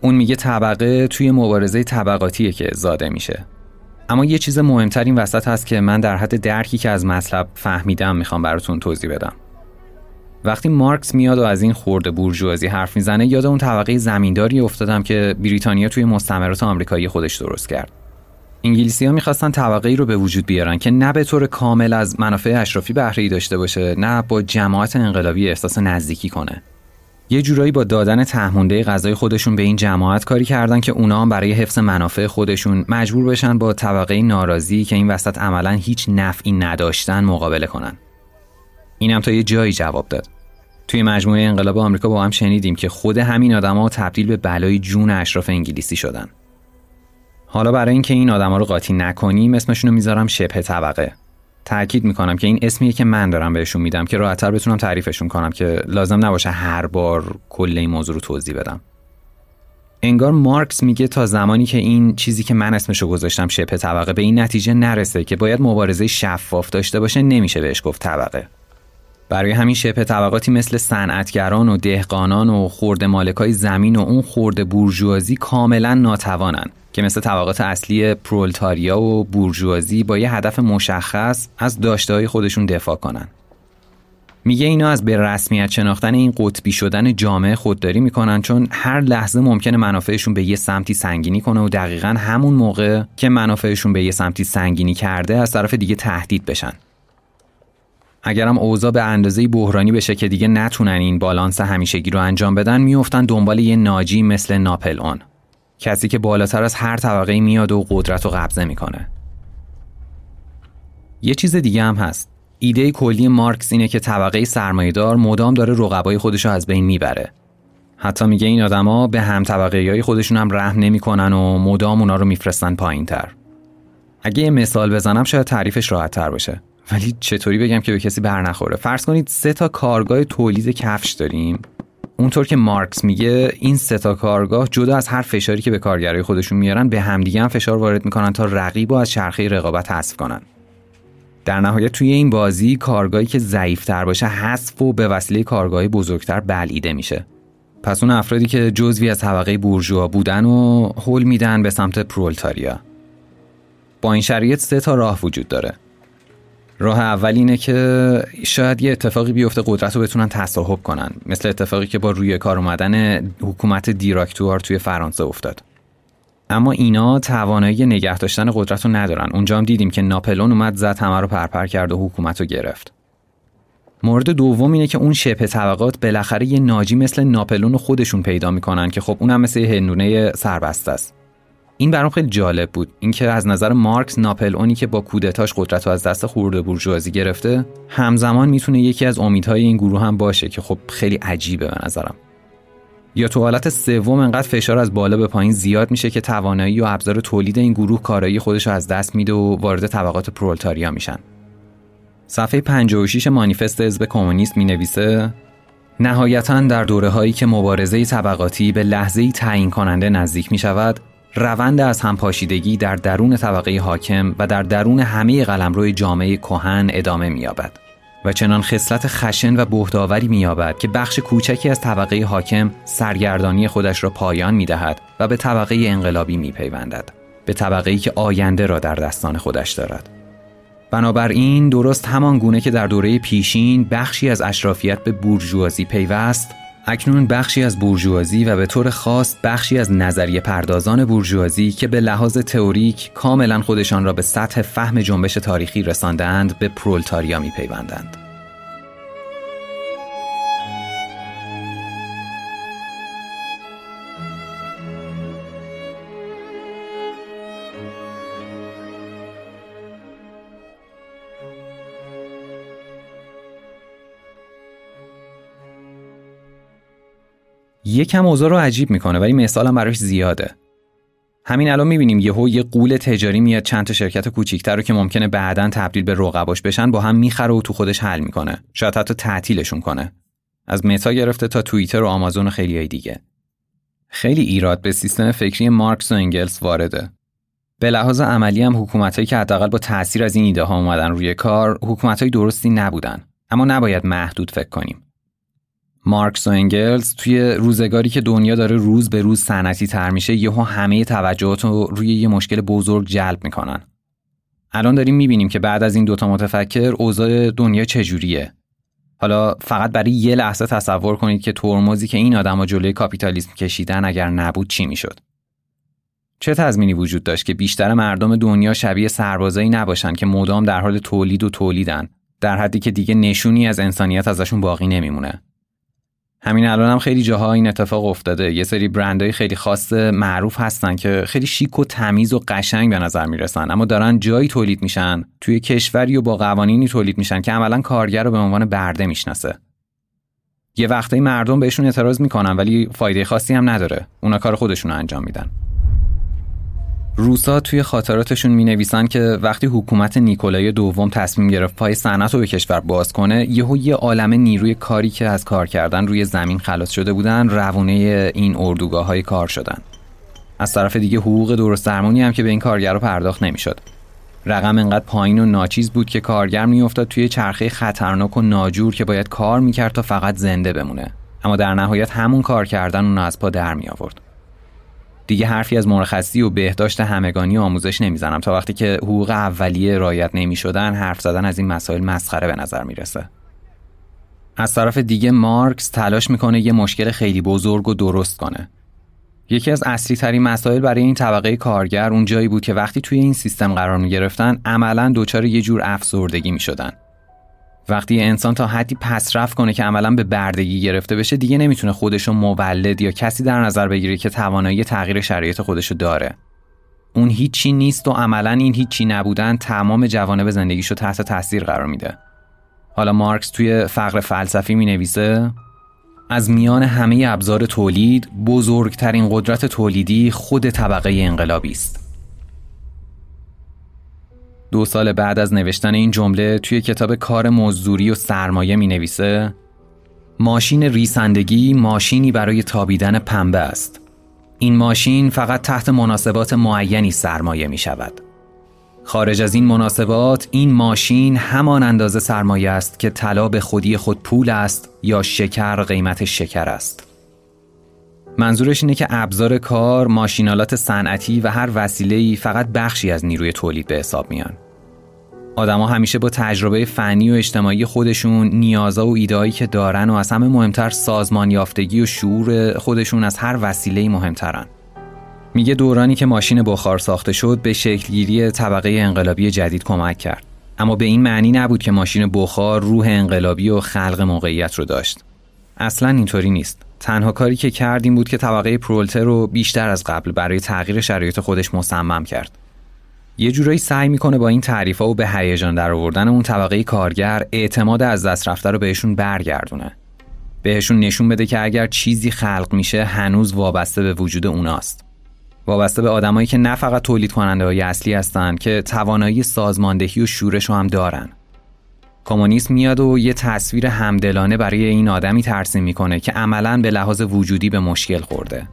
Speaker 1: اون میگه طبقه توی مبارزه طبقاتیه که زاده میشه. اما یه چیز مهمتر این وسط هست که من در حد درکی که از مطلب فهمیدم می‌خوام براتون توضیح بدم. وقتی مارکس میاد و از این خورده بورژوازی حرف می‌زنه یاد اون طبقه زمینداری افتادم که بریتانیا توی مستعمرات آمریکایی خودش درست کرد. انگلیسی ها می‌خواستن طبقه ای رو به وجود بیارن که نه به طور کامل از منافع اشرافی بهره داشته باشه نه با جماعت انقلابی احساس نزدیکی کنه. یه جورایی با دادن تهمونده غذای خودشون به این جماعت کاری کردن که اونا هم برای حفظ منافع خودشون مجبور بشن با طبقه ناراضی که این وسط عملا هیچ نفعی نداشتن مقابله کنن. اینم تا یه جایی جواب داد. توی مجموعه انقلاب آمریکا با هم شنیدیم که خود همین آدما تبدیل به بلای جون اشراف انگلیسی شدن. حالا برای اینکه این آدما رو قاطی نکنیم اسمشون رو می‌ذارم شبه طبقه. تاکید می‌کنم که این اسمیه که من دارم بهشون میدم که راحتتر بتونم تعریفشون کنم که لازم نباشه هر بار کل این موضوع رو توضیح بدم. انگار مارکس میگه تا زمانی که این چیزی که من اسمشو گذاشتم شبه طبقه به این نتیجه نرسه که باید مبارزه شفاف داشته باشه نمیشه بهش گفت طبقه. برای همین شبه طبقاتی مثل صنعتگران و دهقانان و خورده مالکای زمین و اون خورده بورژوازی کاملا ناتوانن که مثل طبقات اصلی پرولتاریا و بورژوازی با یه هدف مشخص از داشته خودشون دفاع کنن. میگه اینا از به رسمیت شناختن این قطبی شدن جامعه خودداری می‌کنن چون هر لحظه ممکنه منافعشون به یه سمتی سنگینی کنه و دقیقا همون موقع که منافعشون به یه سمتی سنگینی کرده از طرف دیگه تهدید بشن. اگرم اوضاع به اندازه بحرانی بشه که دیگه نتونن این بالانس همیشگی رو انجام بدن میفتن دنبال یه ناجی مثل ناپل اون کسی که بالاتر از هر طبقه میاد و قدرت رو قبضه می‌کنه. یه چیز دیگه هم هست. ایده کلی مارکس اینه که طبقه سرمایهدار مدام داره رقبای خودش رو از بین می‌بره. حتی میگه این آدما به هم طبقه های خودشون هم رحم نمی‌کنن و مدام اونا رو میفرستن پایین تر. اگه یه مثال بزنم شاید تعریفش راحت تر باشه. ولی چطوری بگم که به کسی بر نخوره؟ فرض کنید سه تا کارگاه تولید کفش داریم. اونطور که مارکس میگه این سه تا کارگاه جدا از هر فشاری که به کارگرای خودشون میارن به همدیگه هم فشار وارد می‌کنن تا رقیب از چرخه رقابت حذف کنن. در نهایت توی این بازی کارگاهی که ضعیفتر باشه حذف و به وسیله کارگاه بزرگتر بلعیده میشه. پس اون افرادی که جزوی از طبقه بورژوا بودن و حل میدن به سمت پرولتاریا. با این شرایط سه تا راه وجود داره. راه اول اینه که شاید یه اتفاقی بیفته قدرت رو بتونن تصاحب کنن. مثل اتفاقی که با روی کار اومدن حکومت دیراکتوار توی فرانسه افتاد. اما اینا توانایی نگه داشتن قدرت رو ندارن. اونجا هم دیدیم که ناپلون اومد زد همه رو پرپر کرد و حکومت رو گرفت. مورد دوم اینه که اون شبه طبقات بالاخره یه ناجی مثل ناپلون خودشون پیدا می‌کنن که خب اونم مثل هندونه سربسته است. این برام خیلی جالب بود. اینکه از نظر مارکس ناپل اونی که با کودتاش قدرت رو از دست خورده بورژوازی گرفته همزمان می‌تونه یکی از امیدهای این گروه هم باشه که خب خیلی عجیبه به نظرم. یا تو حالت سوم انقدر فشار از بالا به پایین زیاد میشه که توانایی و ابزار تولید این گروه کارایی خودش رو از دست میده و وارد طبقات پرولتاریا میشن. صفحه 56 مانیفست حزب کمونیست می نویسه نهایتا در دوره هایی که مبارزه طبقاتی به لحظه تعیین کننده نزدیک می شود روند از همپاشیدگی در درون طبقه حاکم و در درون همه قلمروی جامعه کهن ادامه می‌یابد و چنان خصلت خشن و بهداوری می‌یابد که بخش کوچکی از طبقه حاکم سرگردانی خودش را پایان می‌دهد و به طبقه انقلابی می‌پیوندد به طبقه‌ای که آینده را در دستان خودش دارد. بنابراین درست همان گونه که در دوره پیشین بخشی از اشرافیت به بورژوازی پیوست اکنون بخشی از بورژوازی و به طور خاص بخشی از نظریه پردازان بورژوازی که به لحاظ تئوریک کاملا خودشان را به سطح فهم جنبش تاریخی رساندند به پرولتاریا میپیوندند. یکم اوضاع رو عجیب می‌کنه ولی مثالم براش زیاده. همین الان می‌بینیم یهو یه قول تجاری میاد چند تا شرکت کوچیکتر رو که ممکنه بعدا تبدیل به رقباش بشن با هم می‌خره و تو خودش حل می‌کنه. شاید حتی تعطیلشون کنه. از متا گرفته تا توییتر و آمازون و خیلی های دیگه. خیلی ایراد به سیستم فکری مارکس و انگلس وارده. به لحاظ عملی هم حکومتهایی که حداقل با تاثیر از این ایده ها اومدن روی کار حکومتهای درستی نبودن. اما نباید محدود فکر کنیم. مارکس و انگلز توی روزگاری که دنیا داره روز به روز صنعتی تر میشه یهو همه توجهات رو روی یه مشکل بزرگ جلب می‌کنن. الان داریم می‌بینیم که بعد از این دوتا متفکر اوضاع دنیا چجوریه. حالا فقط برای یه لحظه تصور کنید که ترمزی که این آدما جلوی کاپیتالیسم کشیدن اگر نبود چی می‌شد؟ چه تضمینی وجود داشت که بیشتر مردم دنیا شبیه سربازایی نباشن که مدام در حال تولید و تولیدن در حدی که دیگه نشونی از انسانیت ازشون باقی نمیمونه؟ همین الان هم خیلی جاها این اتفاق افتاده. یه سری برندهای خیلی خاص معروف هستن که خیلی شیک و تمیز و قشنگ به نظر می‌رسن. اما دارن جایی تولید میشن توی کشوری و با قوانینی تولید میشن که عملا کارگر رو به عنوان برده می‌شناسه. یه وقتایی مردم بهشون اعتراض می‌کنن ولی فایده خاصی هم نداره. اونا کار خودشون رو انجام میدن. روسا توی خاطراتشون می نویسن که وقتی حکومت نیکولای دوم تصمیم گرفت پای صنعت رو به کشور باز کنه یهو یه عالم نیروی کاری که از کار کردن روی زمین خلاص شده بودن روونه این اردوگاه های کار شدن. از طرف دیگه حقوق درست درمونی هم که به این کارگر پرداخت نمی‌شد. رقم انقدر پایین و ناچیز بود که کارگر میافتاد توی چرخه خطرناک و ناجور که باید کار می‌کرد تا فقط زنده بمونه. اما در نهایت همون کار کردن اون از پا در می آورد دیگه حرفی از مرخصی و بهداشت همگانی و آموزش نمی‌زنم. تا وقتی که حقوق اولیه رایت نمی‌شدن حرف زدن از این مسائل مسخره به نظر می‌رسه. از طرف دیگه مارکس تلاش می‌کنه یه مشکل خیلی بزرگ و درست کنه. یکی از اصلی ترین مسائل برای این طبقه کارگر اون جایی بود که وقتی توی این سیستم قرار می گرفتن عملا دچار یه جور افسردگی می شدن. وقتی انسان تا حدی پسرفت کنه که عملا به بردگی گرفته بشه دیگه نمی‌تونه خودشو مولد یا کسی در نظر بگیره که توانایی تغییر شرایط خودشو داره. اون هیچی نیست و عملا این هیچی نبودن تمام جوانب زندگیشو تحت تاثیر قرار میده. حالا مارکس توی فقر فلسفی می نویسه از میان همه ابزار تولید بزرگترین قدرت تولیدی خود طبقه انقلابی است. دو سال بعد از نوشتن این جمله توی کتاب کار مزدوری و سرمایه می نویسه ماشین ریسندگی ماشینی برای تابیدن پنبه است. این ماشین فقط تحت مناسبات معینی سرمایه می شود. خارج از این مناسبات این ماشین همان اندازه سرمایه است که طلا به خودی خود پول است یا شکر قیمت شکر است منظورش اینه که ابزار کار، ماشینالات صنعتی و هر وسیله‌ای فقط بخشی از نیروی تولید به حساب میان. آدما همیشه با تجربه فنی و اجتماعی خودشون نیازا و ایدهایی که دارن و از همه مهمتر سازمان یافتگی و شعور خودشون از هر وسیله مهمترن. میگه دورانی که ماشین بخار ساخته شد به شکلگیری طبقه انقلابی جدید کمک کرد اما به این معنی نبود که ماشین بخار روح انقلابی و خلق موقعیت رو داشت اصلا اینطوری نیست. تنها کاری که کرد این بود که طبقه پرولتر رو بیشتر از قبل برای تغییر شرایط خودش مصمم کرد. یه جورایی سعی می‌کنه با این تعریف و به هیجان در آوردن اون طبقه کارگر اعتماد از دست رفته رو بهشون برگردونه. بهشون نشون بده که اگر چیزی خلق میشه هنوز وابسته به وجود اوناست. وابسته به آدمایی که نه فقط تولید کننده های اصلی هستند که توانایی سازماندهی و شورش رو هم دارن. کمونیسم میاد و یه تصویر همدلانه برای این آدمی ترسیم می‌کنه که عملا به لحاظ وجودی به مشکل خورده.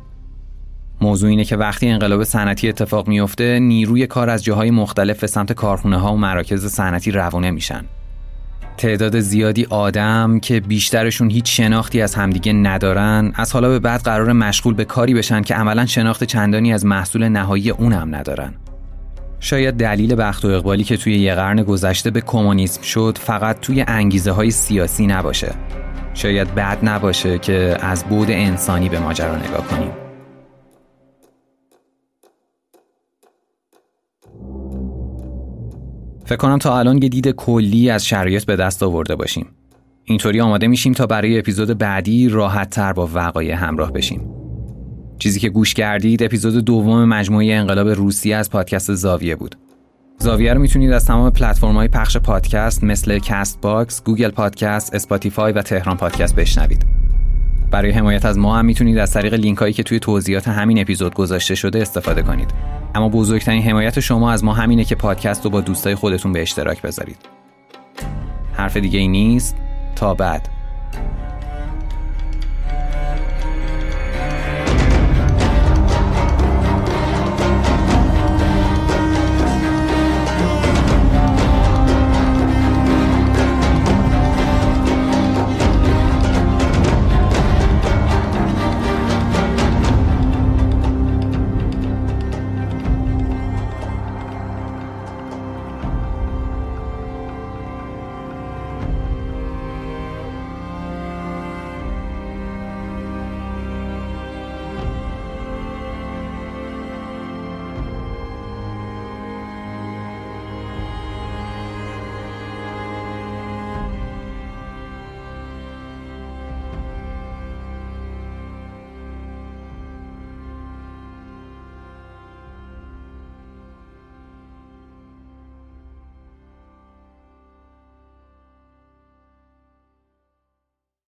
Speaker 1: موضوع اینه که وقتی انقلاب صنعتی اتفاق میفته نیروی کار از جاهای مختلف به سمت کارخونه ها و مراکز صنعتی روونه میشن. تعداد زیادی آدم که بیشترشون هیچ شناختی از همدیگه ندارن از حالا به بعد قرار مشغول به کاری بشن که عملا شناخت چندانی از محصول نهایی اون هم ندارن. شاید دلیل بخت و اقبالی که توی یه قرن گذشته به کمونیسم شد فقط توی انگیزه های سیاسی نباشه شاید بد نباشه که از بود انسانی به ماجرا نگاه کنیم فکر کنم تا الان یه دید کلی از شرایط به دست آورده باشیم. اینطوری آماده میشیم تا برای اپیزود بعدی راحت تر با وقایع همراه بشیم. چیزی که گوش کردید اپیزود دوم مجموعه انقلاب روسیه از پادکست زاویه بود. زاویه رو می‌تونید از تمام پلتفرم های پخش پادکست مثل Castbox، Google Podcasts، Spotify و تهران پادکست بشنوید. برای حمایت از ما هم می‌تونید از طریق لینک هایی که توی توضیحات همین اپیزود گذاشته شده استفاده کنید. اما بزرگترین حمایت شما از ما همینه که پادکست رو با دوستای خودتون به اشتراک بذارید. حرف دیگه ای نیست تا بعد